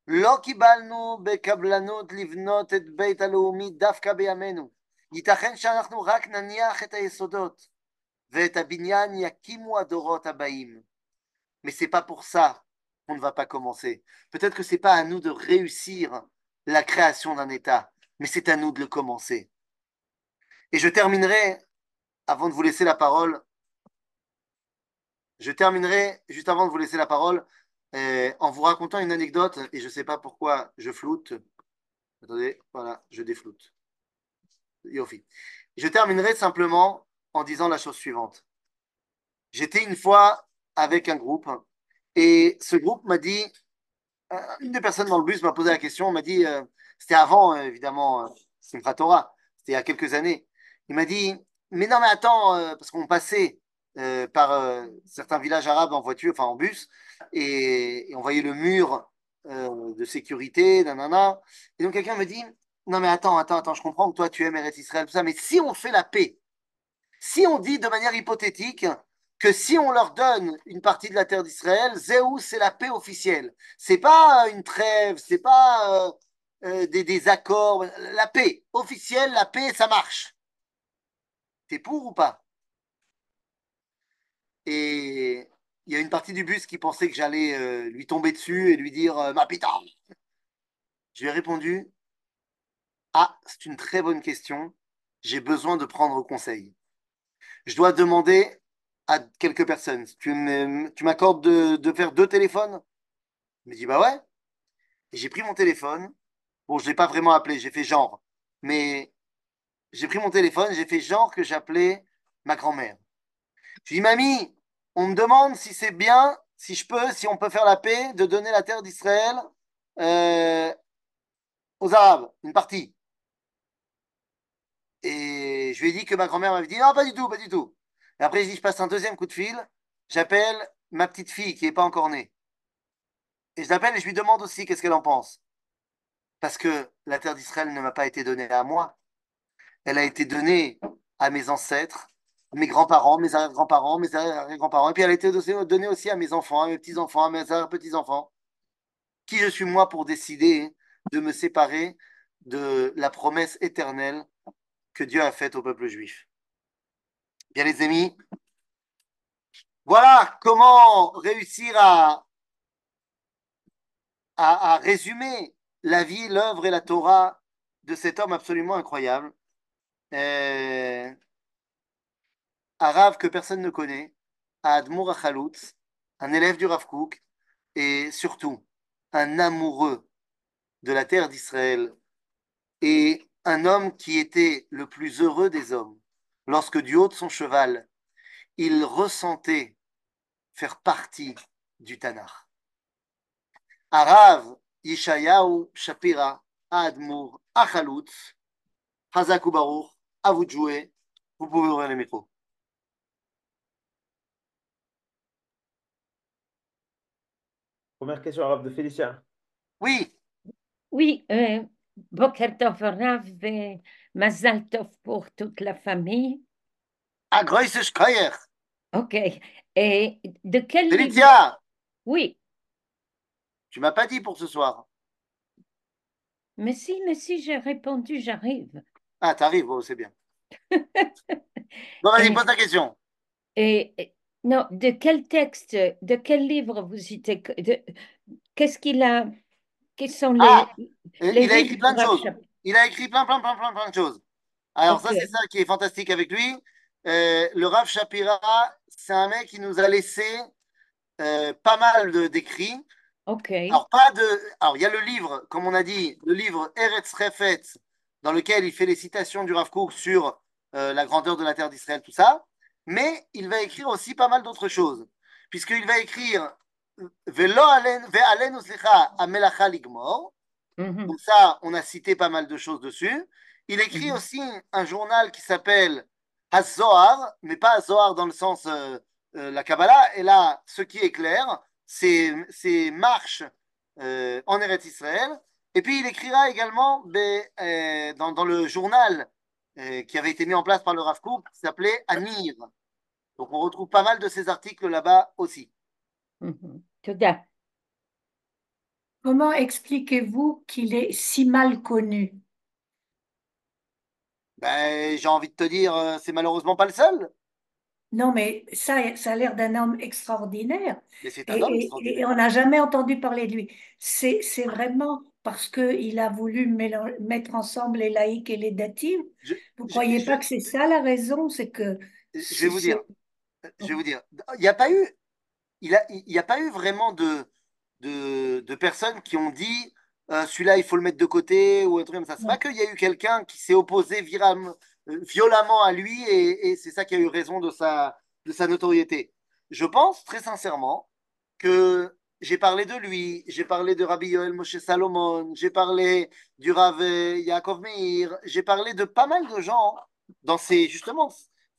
לא קיבלנו בקבלנות לבנות את בית הלאומי דווקא בימינו. ייתכן שאנחנו רק נניח את היסודות, ואת הבניין יקימו הדורות הבאים. Mais c'est pas pour ça qu'on ne va pas commencer. Peut-être que c'est pas à nous de réussir la création d'un État, mais c'est à nous de le commencer. Et je terminerai, avant de vous laisser la parole, je terminerai juste avant de vous laisser la parole euh, en vous racontant une anecdote, et je ne sais pas pourquoi je floute. Attendez, voilà, je défloute. Yofi. Je terminerai simplement en disant la chose suivante. J'étais une fois avec un groupe, et ce groupe m'a dit, euh, une des personnes dans le bus m'a posé la question, m'a dit, euh, c'était avant, évidemment, Simchat c'était il y a quelques années. Il m'a dit, mais non, mais attends, parce qu'on passait euh, par euh, certains villages arabes en voiture, enfin en bus, et, on voyait le mur euh, de sécurité, nanana. Et donc quelqu'un me dit, non mais attends, attends, attends, je comprends que toi tu aimes Eretz Israël, tout ça, mais si on fait la paix, si on dit de manière hypothétique que si on leur donne une partie de la terre d'Israël, Zéou, c'est la paix officielle. C'est pas une trêve, c'est pas des, des accords, la paix officielle, la paix, ça marche. T'es pour ou pas? Et il y a une partie du bus qui pensait que j'allais euh, lui tomber dessus et lui dire euh, Ma putain Je lui ai répondu Ah, c'est une très bonne question. J'ai besoin de prendre conseil. Je dois demander à quelques personnes Tu m'accordes de, de, faire deux téléphones? Il me dit Bah ouais. J'ai pris mon téléphone. Bon, je ne l'ai pas vraiment appelé, j'ai fait genre. Mais j'ai pris mon téléphone, j'ai fait genre que j'appelais ma grand-mère. Je lui dis Mamie, on me demande si c'est bien, si je peux, si on peut faire la paix, de donner la terre d'Israël euh, aux Arabes, une partie. Et je lui ai dit que ma grand-mère m'avait dit non, pas du tout, pas du tout. Et après, je dis, je passe un deuxième coup de fil, j'appelle ma petite fille qui n'est pas encore née. Et je l'appelle et je lui demande aussi qu'est-ce qu'elle en pense. Parce que la terre d'Israël ne m'a pas été donnée à moi. Elle a été donnée à mes ancêtres mes grands-parents, mes arrière-grands-parents, mes arrière-grands-parents. Et puis elle a été donnée aussi à mes enfants, à mes petits-enfants, à mes arrière-petits-enfants. Qui je suis moi pour décider de me séparer de la promesse éternelle que Dieu a faite au peuple juif Bien les amis, voilà comment réussir à, résumer la vie, l'œuvre et la Torah de cet homme absolument incroyable. Euh, arabe que personne ne connaît, à Admour Achaloutz, un élève du Rav Kook, et surtout un amoureux de la terre d'Israël, et un homme qui était le plus heureux des hommes, lorsque du haut de son cheval, il ressentait faire partie du Tanakh. Arav Yishayahu Shapira Admour Achaloutz, Hazaku Baruch, à vous de jouer, vous pouvez ouvrir le micro. Première question arabe de Félicia. Oui. Oui, euh, Boker Tov Rav et Mazal Tov pour toute la famille. À Groisse Schreier. Ok. Et de quel Félicia. Oui. Tu m'as pas dit pour ce soir. Mais si, mais si, j'ai répondu, j'arrive. Ah, t'arrives, oh, c'est bien. [laughs] bon, vas-y, pose ta question. Et, non, de quel texte, de quel livre vous citez Qu'est-ce qu'il a Quels sont les, ah, Il a écrit plein de choses. Il a écrit plein, plein, plein, plein, plein de choses. Alors ça, c'est ça qui est fantastique avec lui. Euh, le Rav Shapira, c'est un mec qui nous a laissé euh, pas mal d'écrits. Ok. Alors, pas de. Alors, il y a le livre, comme on a dit, le livre Eretz Refetz, dans lequel il fait les citations du Rav Kook sur euh, la grandeur de la terre d'Israël, tout ça mais il va écrire aussi pas mal d'autres choses, puisqu'il va écrire. Mhm. Donc ça, on a cité pas mal de choses dessus. Il écrit Mhm. aussi un journal qui s'appelle Hazoar, mais pas Hazoar dans le sens euh, euh, la Kabbalah. Et là, ce qui est clair, c'est c'est marches euh, en Eretz Israël. Et puis il écrira également ben, dans, dans le journal euh, qui avait été mis en place par le Rav Kook, qui s'appelait Anir. Donc on retrouve pas mal de ces articles là-bas aussi. Toda. Comment expliquez-vous qu'il est si mal connu? Ben, j'ai envie de te dire, euh, c'est malheureusement pas le seul, Non, mais ça, ça a l'air d'un homme extraordinaire. mais c'est un Et, homme et- et extraordinaire. on n'a jamais entendu parler de lui. C'est, c'est vraiment parce qu'il a voulu mettre ensemble les laïcs et les datifs. Je, Vous je, croyez je, pas que c'est ça la raison? C'est que je vais vous dire, je vais vous dire, il n'y a pas eu, il a, il a pas eu vraiment de, de, de personnes qui ont dit euh, celui-là, il faut le mettre de côté ou un truc comme ça. C'est pas non, qu'il y a eu quelqu'un qui s'est opposé viram- euh, violemment à lui et, et c'est ça qui a eu raison de sa, de sa notoriété. Je pense très sincèrement que j'ai parlé de lui, j'ai parlé de Rabbi Yoel Moshe Salomon, j'ai parlé du Rav euh, Yaakov Meir, j'ai parlé de pas mal de gens dans ces, justement,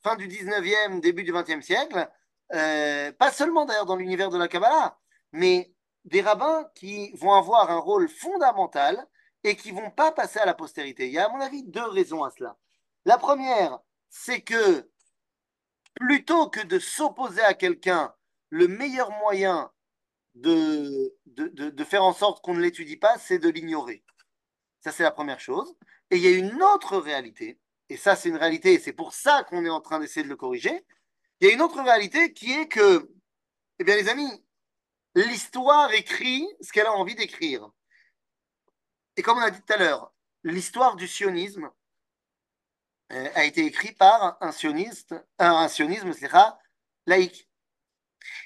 fin du 19e, début du 20e siècle, euh, pas seulement d'ailleurs dans l'univers de la Kabbalah, mais des rabbins qui vont avoir un rôle fondamental et qui vont pas passer à la postérité. Il y a à mon avis deux raisons à cela. La première, c'est que plutôt que de s'opposer à quelqu'un, le meilleur moyen de, de, de, faire en sorte qu'on ne l'étudie pas, c'est de l'ignorer. Ça, c'est la première chose. Et il y a une autre réalité, et ça, c'est une réalité, et c'est pour ça qu'on est en train d'essayer de le corriger. Il y a une autre réalité qui est que, eh bien, les amis, l'histoire écrit ce qu'elle a envie d'écrire. Et comme on a dit tout à l'heure, l'histoire du sionisme euh, a été écrite par un sioniste, un, un sionisme, laïque.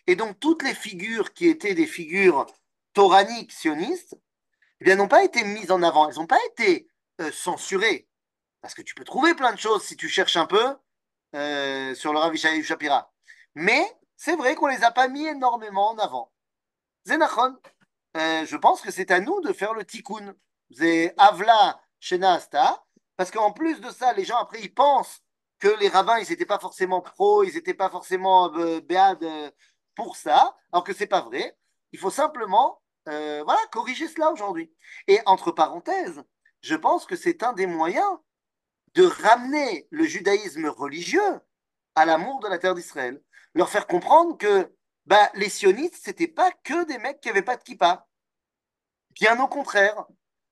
Et donc, toutes les figures qui étaient des figures toraniques sionistes, eh n'ont pas été mises en avant. Elles n'ont pas été euh, censurées. Parce que tu peux trouver plein de choses si tu cherches un peu euh, sur le Rav Shapira. Mais c'est vrai qu'on les a pas mis énormément en avant. Zenachon, euh, je pense que c'est à nous de faire le tikkun. C'est Avla Shena Asta. Parce qu'en plus de ça, les gens après, ils pensent que les rabbins, ils n'étaient pas forcément pro, ils n'étaient pas forcément euh, pour ça, alors que c'est pas vrai. Il faut simplement euh, voilà, corriger cela aujourd'hui. Et entre parenthèses, je pense que c'est un des moyens de ramener le judaïsme religieux à l'amour de la terre d'Israël. Leur faire comprendre que bah, les sionistes, c'était pas que des mecs qui n'avaient pas de kippa. Bien au contraire,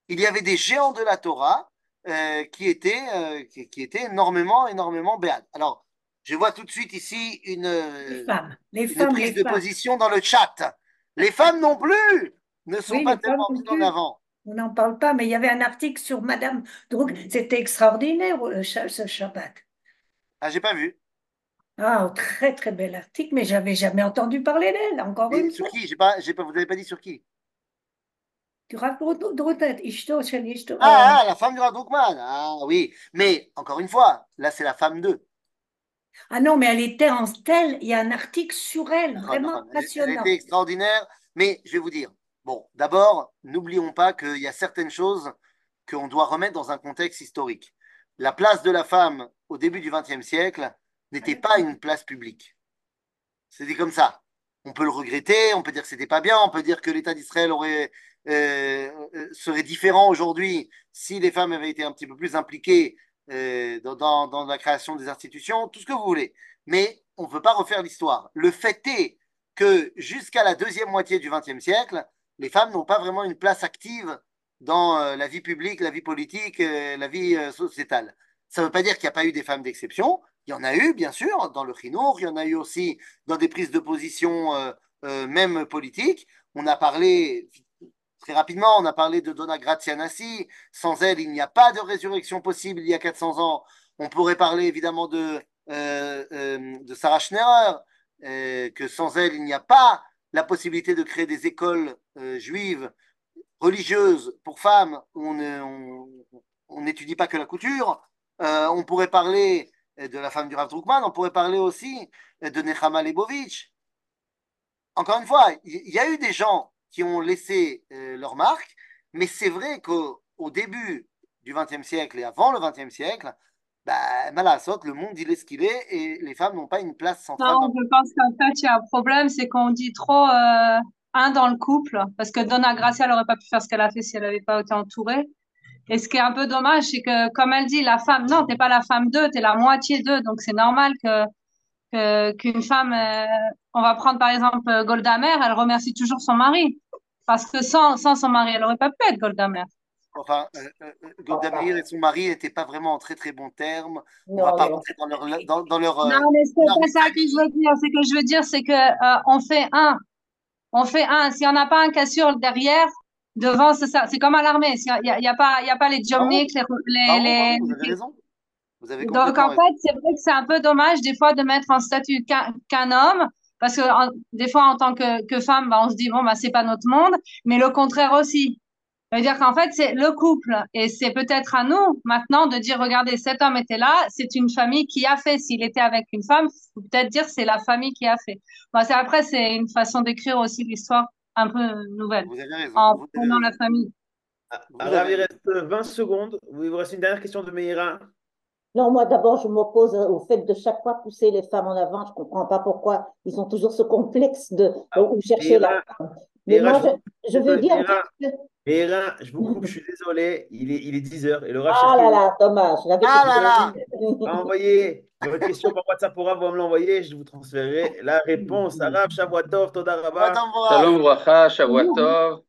il y avait des géants de la Torah euh, qui, étaient, euh, qui, qui étaient énormément, énormément béades. Alors, je vois tout de suite ici une, les femmes, les une femmes, prise les de femmes. position dans le chat. Les femmes non plus ne sont Oui, pas tellement mises en avant. On n'en parle pas, mais il y avait un article sur Madame Droug. C'était extraordinaire euh, ce Shabbat. Ah, j'ai pas vu. Ah, un très très bel article, mais j'avais jamais entendu parler d'elle, encore Et une sur fois. qui? J'ai pas, pas, vous n'avez pas dit sur qui? Ishto, Shel Ishto, euh, Ah, ah, la femme du Rav Druckmann. Ah oui, mais encore une fois, là c'est la femme d'eux. Ah non, mais elle était en telle, il y a un article sur elle, vraiment d'accord. Elle, elle passionnant. était extraordinaire, mais je vais vous dire, bon, d'abord, n'oublions pas qu'il y a certaines choses qu'on doit remettre dans un contexte historique. La place de la femme au début du XXe siècle n'était pas une place publique. C'était comme ça. On peut le regretter, on peut dire que c'était pas bien, on peut dire que l'État d'Israël aurait euh, euh, serait différent aujourd'hui si les femmes avaient été un petit peu plus impliquées euh, dans, la création des institutions, tout ce que vous voulez. Mais on ne peut pas refaire l'histoire. Le fait est que jusqu'à la deuxième moitié du XXe siècle, les femmes n'ont pas vraiment une place active dans euh, la vie publique, la vie politique, euh, la vie sociétale. Ça ne veut pas dire qu'il n'y a pas eu des femmes d'exception. Il y en a eu, bien sûr, dans le Chinour, il y en a eu aussi dans des prises de position même politiques. On a parlé très rapidement, on a parlé de Donna Grazianassi. Sans elle, il n'y a pas de résurrection possible il y a 400 ans. On pourrait parler évidemment de, euh, euh, Sarah Schnerer, euh, que sans elle, il n'y a pas la possibilité de créer des écoles euh, juives religieuses pour femmes où on n'étudie pas que la couture. On pourrait parler de la femme du Rav Drukman, on pourrait parler aussi de Nechama Lebovitch. Encore une fois, il y a eu des gens qui ont laissé euh, leur marque, mais c'est vrai qu'au début du XXe siècle et avant le XXe siècle, bah, Malassot, le monde il est ce qu'il est et les femmes n'ont pas une place centrale. Non, je pense qu'en fait, il y a un problème, c'est qu'on dit trop euh, un dans le couple, parce que Donna Gracia n'aurait pas pu faire ce qu'elle a fait si elle n'avait pas été entourée. Et ce qui est un peu dommage, c'est que, comme elle dit, la femme, non, t'es pas la femme d'eux, t'es la moitié d'eux, donc c'est normal que que- qu'une femme, euh, on va prendre par exemple Golda Meir, elle remercie toujours son mari, parce que sans, sans son mari, elle aurait pas pu être Golda Meir. enfin, euh, euh, Golda Meir et son mari n'étaient pas vraiment en très très bons termes. On Non, va pas rentrer dans leur, dans, dans leur, euh, Non, mais c'est leur pas ça que je veux dire. C'est que je veux dire, c'est que euh, on fait un. On fait un. Si on n'a pas un cassure derrière, devant, c'est ça. C'est comme à l'armée. Il n'y a, y a pas, y a pas les Jomniks, les, les, les- vous avez raison. Vous avez Donc, en fait, c'est vrai que c'est un peu dommage des fois de mettre en statut qu'un qu'un homme, parce que en- des fois, en tant que, que femme, bah, on se dit, bon, bah, c'est pas notre monde, mais le contraire aussi. Ça veut dire qu'en fait, c'est le couple. Et c'est peut-être à nous, maintenant, de dire, regardez, cet homme était là, c'est une famille qui a fait. S'il était avec une femme, faut peut-être dire, c'est la famille qui a fait. Bon, c'est, après, c'est une façon d'écrire aussi l'histoire un peu nouvelle, Vous avez raison. en vous avez prenant la famille. Ah, Vous Arav, avez- il reste 20 secondes. Il vous reste une dernière question de Meira. Non, moi d'abord, je m'oppose au fait de chaque fois pousser les femmes en avant. Je comprends pas pourquoi ils ont toujours ce complexe de Ah, où chercher la Meira, femme. Mais moi, je- je, je veux dire que- Meira, je vous coupe, je suis désolé. Il est, il est 10 heures et le Rav Ah là là, dommage. Ah là là va envoyer votre question par WhatsApp pour vous me l'envoyer. Je vous transférerai la réponse. Arav, Shavuot Tov, Toda Rabba. Attends, voir. Shalom, Bracha, Shavuot Tov.